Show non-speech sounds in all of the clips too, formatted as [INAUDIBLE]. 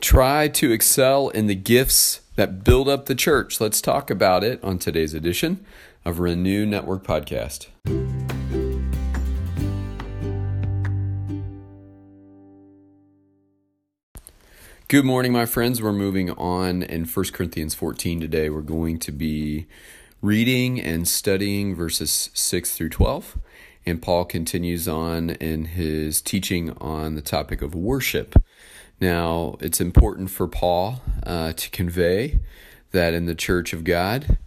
Try to excel in the gifts that build up the church. Let's talk about it on today's edition of Renew Network Podcast. Good morning, my friends. We're moving on in 1 Corinthians 14 today. We're going to be reading and studying verses 6 through 12. And Paul continues on in his teaching on the topic of worship. Now, it's important for Paul uh, to convey that in the church of God,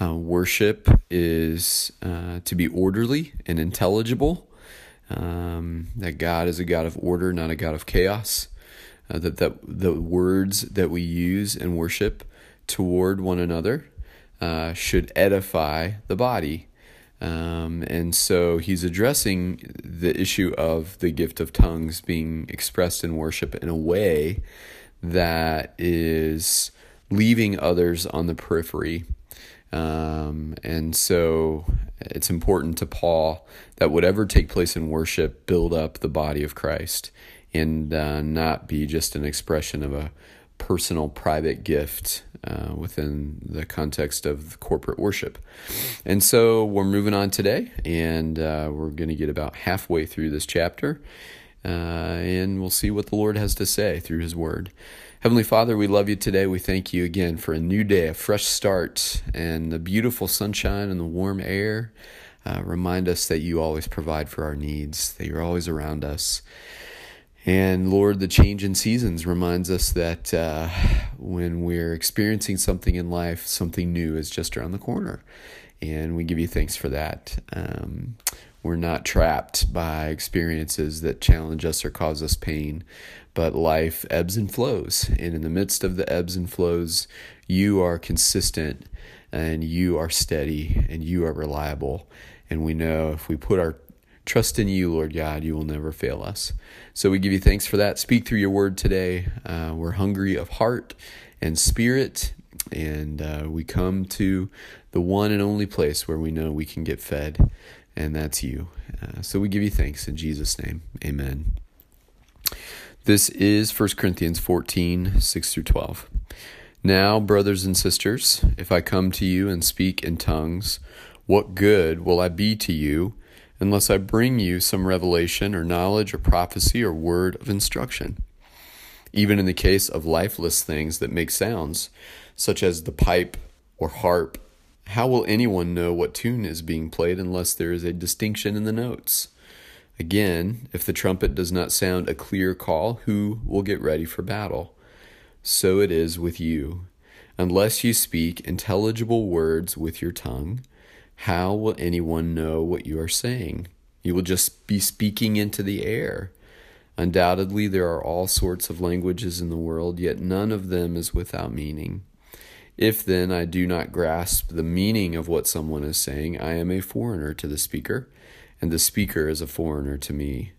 uh, worship is uh, to be orderly and intelligible. Um, that God is a God of order, not a God of chaos. Uh, that, that the words that we use in worship toward one another uh, should edify the body. Um, and so he's addressing the issue of the gift of tongues being expressed in worship in a way that is leaving others on the periphery. Um, and so it's important to Paul that whatever take place in worship build up the body of Christ and uh, not be just an expression of a personal private gift uh, within the context of corporate worship. And so we're moving on today, and uh, we're going to get about halfway through this chapter, uh, and we'll see what the Lord has to say through His Word. Heavenly Father, we love you today. We thank you again for a new day, a fresh start, and the beautiful sunshine and the warm air. Uh, remind us that you always provide for our needs, that you're always around us. And Lord, the change in seasons reminds us that uh, when we're experiencing something in life, something new is just around the corner. And we give you thanks for that. Um, we're not trapped by experiences that challenge us or cause us pain, but life ebbs and flows. And in the midst of the ebbs and flows, you are consistent and you are steady and you are reliable. And we know if we put our trust in you, Lord God, you will never fail us. So we give you thanks for that. Speak through your word today. Uh, we're hungry of heart and spirit, and uh, we come to the one and only place where we know we can get fed, and that's you. Uh, so we give you thanks in Jesus' name. Amen. This is 1 Corinthians 14 6 through 12. Now, brothers and sisters, if I come to you and speak in tongues, what good will I be to you? Unless I bring you some revelation or knowledge or prophecy or word of instruction. Even in the case of lifeless things that make sounds, such as the pipe or harp, how will anyone know what tune is being played unless there is a distinction in the notes? Again, if the trumpet does not sound a clear call, who will get ready for battle? So it is with you. Unless you speak intelligible words with your tongue, how will anyone know what you are saying? You will just be speaking into the air. Undoubtedly, there are all sorts of languages in the world, yet none of them is without meaning. If then I do not grasp the meaning of what someone is saying, I am a foreigner to the speaker, and the speaker is a foreigner to me.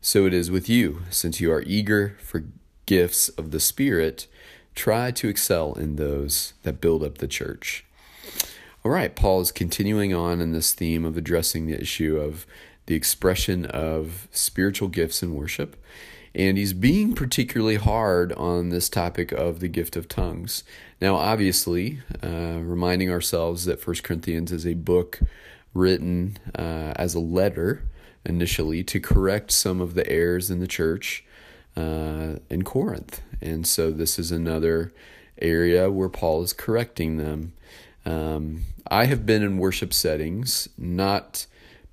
So it is with you, since you are eager for gifts of the Spirit, try to excel in those that build up the church. All right, Paul is continuing on in this theme of addressing the issue of the expression of spiritual gifts in worship. And he's being particularly hard on this topic of the gift of tongues. Now, obviously, uh, reminding ourselves that First Corinthians is a book written uh, as a letter initially to correct some of the errors in the church uh, in Corinth. And so, this is another area where Paul is correcting them. Um, I have been in worship settings, not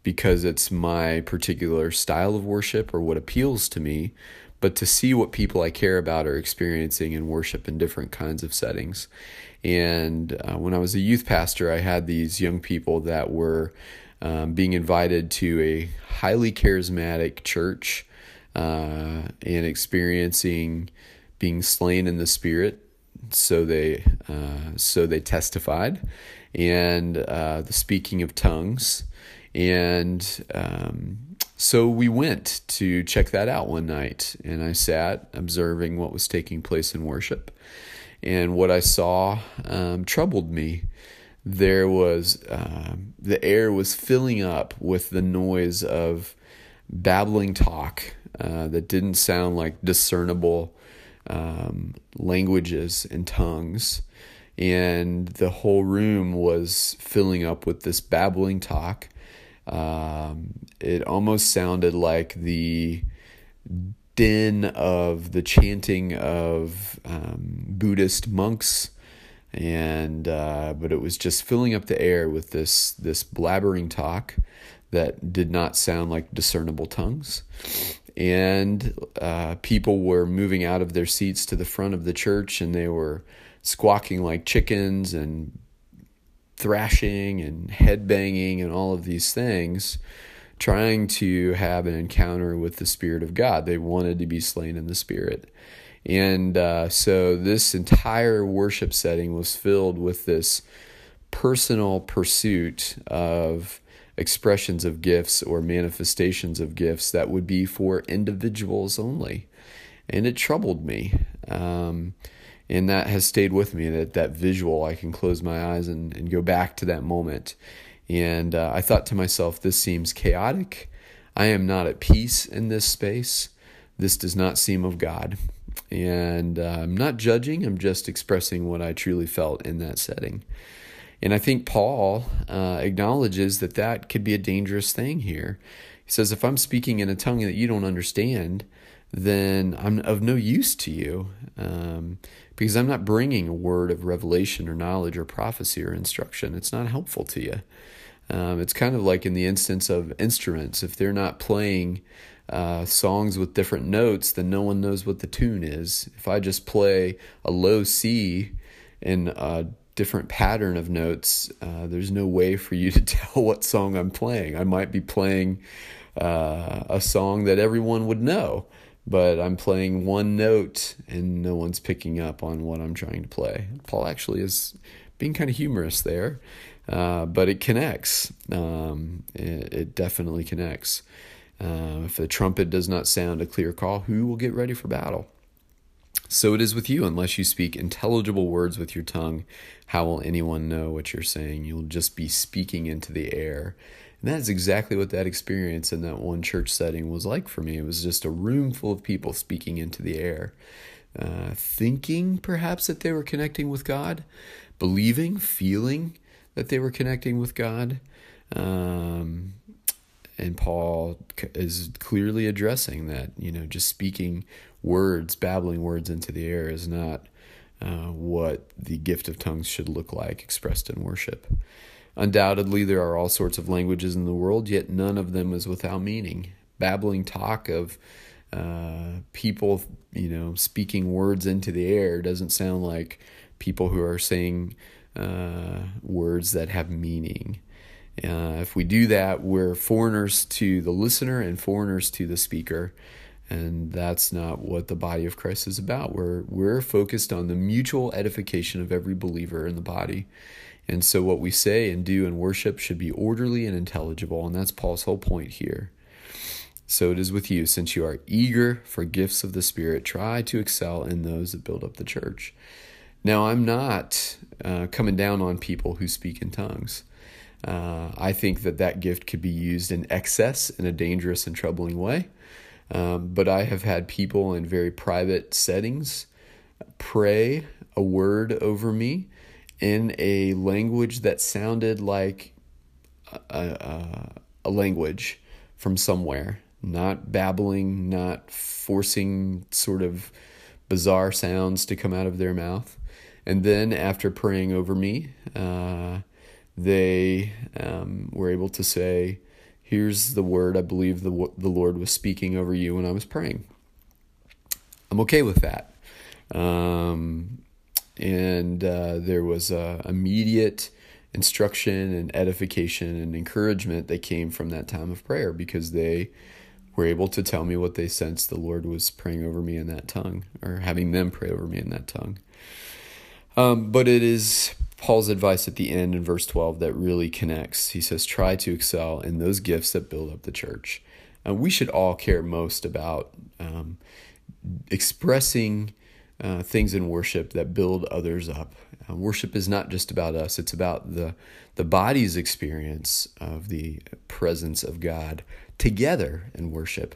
because it's my particular style of worship or what appeals to me, but to see what people I care about are experiencing in worship in different kinds of settings. And uh, when I was a youth pastor, I had these young people that were um, being invited to a highly charismatic church uh, and experiencing being slain in the spirit so they uh, so they testified, and uh, the speaking of tongues, and um, so we went to check that out one night, and I sat observing what was taking place in worship, and what I saw um, troubled me. There was uh, the air was filling up with the noise of babbling talk uh, that didn't sound like discernible um, languages and tongues. And the whole room was filling up with this babbling talk. Um, it almost sounded like the din of the chanting of um, Buddhist monks, and uh, but it was just filling up the air with this this blabbering talk that did not sound like discernible tongues. And uh, people were moving out of their seats to the front of the church, and they were squawking like chickens and thrashing and head banging and all of these things trying to have an encounter with the Spirit of God. They wanted to be slain in the Spirit. And uh, so this entire worship setting was filled with this personal pursuit of expressions of gifts or manifestations of gifts that would be for individuals only. And it troubled me. Um, and that has stayed with me that that visual i can close my eyes and, and go back to that moment and uh, I thought to myself, this seems chaotic. I am not at peace in this space. This does not seem of God. And uh, I'm not judging, I'm just expressing what I truly felt in that setting. And I think Paul uh, acknowledges that that could be a dangerous thing here. He says, if I'm speaking in a tongue that you don't understand, then I'm of no use to you um, because I'm not bringing a word of revelation or knowledge or prophecy or instruction. It's not helpful to you. Um, it's kind of like in the instance of instruments. If they're not playing uh, songs with different notes, then no one knows what the tune is. If I just play a low C and a different pattern of notes, uh, there's no way for you [LAUGHS] to tell what song I'm playing. I might be playing uh, a song that everyone would know, but I'm playing one note and no one's picking up on what I'm trying to play. Paul actually is being kind of humorous there. Uh, but it connects. Um, it, it, definitely connects. Uh, if the trumpet does not sound a clear call, who will get ready for battle? So it is with you, unless you speak intelligible words with your tongue, how will anyone know what you're saying? You'll just be speaking into the air. And that is exactly what that experience in that one church setting was like for me. It was just a room full of people speaking into the air, uh, thinking perhaps that they were connecting with God, believing, feeling, that they were connecting with God. Um, and Paul is clearly addressing that, you know, just speaking words, babbling words into the air is not uh, what the gift of tongues should look like expressed in worship. Undoubtedly, there are all sorts of languages in the world, yet none of them is without meaning. Babbling talk of uh, people, you know, speaking words into the air doesn't sound like people who are saying uh, words that have meaning. Uh, if we do that, we're foreigners to the listener and foreigners to the speaker. And that's not what the body of Christ is about. We're, we're focused on the mutual edification of every believer in the body. And so, what we say and do in worship should be orderly and intelligible. And that's Paul's whole point here. So it is with you, since you are eager for gifts of the Spirit, try to excel in those that build up the church. Now, I'm not uh, coming down on people who speak in tongues. Uh, I think that that gift could be used in excess in a dangerous and troubling way. Um, but I have had people in very private settings pray a word over me in a language that sounded like a, a, a language from somewhere, not babbling, not forcing sort of bizarre sounds to come out of their mouth. And then after praying over me, uh, they um, were able to say, Here's the word I believe the, the Lord was speaking over you when I was praying. I'm okay with that. Um, and uh, there was immediate instruction and edification and encouragement that came from that time of prayer because they were able to tell me what they sensed the Lord was praying over me in that tongue or having them pray over me in that tongue. Um, but it is Paul's advice at the end in verse 12 that really connects. He says, Try to excel in those gifts that build up the church. Uh, we should all care most about um, expressing uh, things in worship that build others up. Uh, worship is not just about us, it's about the, the body's experience of the presence of God together in worship.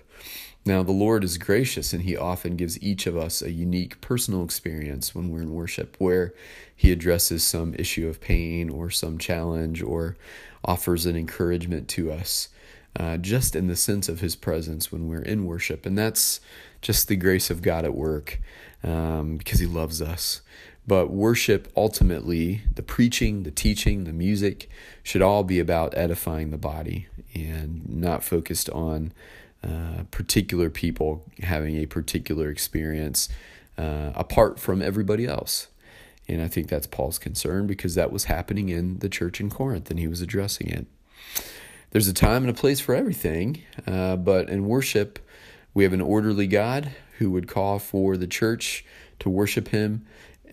Now, the Lord is gracious, and He often gives each of us a unique personal experience when we're in worship where He addresses some issue of pain or some challenge or offers an encouragement to us. Uh, just in the sense of his presence when we're in worship. And that's just the grace of God at work um, because he loves us. But worship, ultimately, the preaching, the teaching, the music, should all be about edifying the body and not focused on uh, particular people having a particular experience uh, apart from everybody else. And I think that's Paul's concern because that was happening in the church in Corinth and he was addressing it. There's a time and a place for everything, uh, but in worship, we have an orderly God who would call for the church to worship him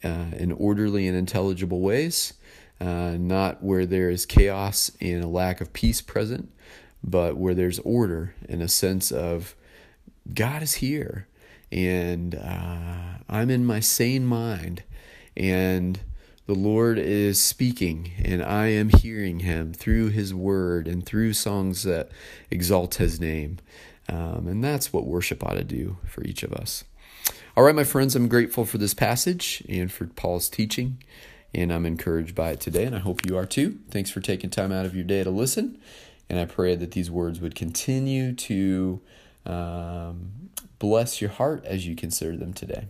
uh, in orderly and intelligible ways, uh, not where there is chaos and a lack of peace present, but where there's order in a sense of God is here and uh, I'm in my sane mind and the Lord is speaking and I am hearing him through his word and through songs that exalt his name. Um, and that's what worship ought to do for each of us. All right, my friends, I'm grateful for this passage and for Paul's teaching, and I'm encouraged by it today, and I hope you are too. Thanks for taking time out of your day to listen. And I pray that these words would continue to um, bless your heart as you consider them today.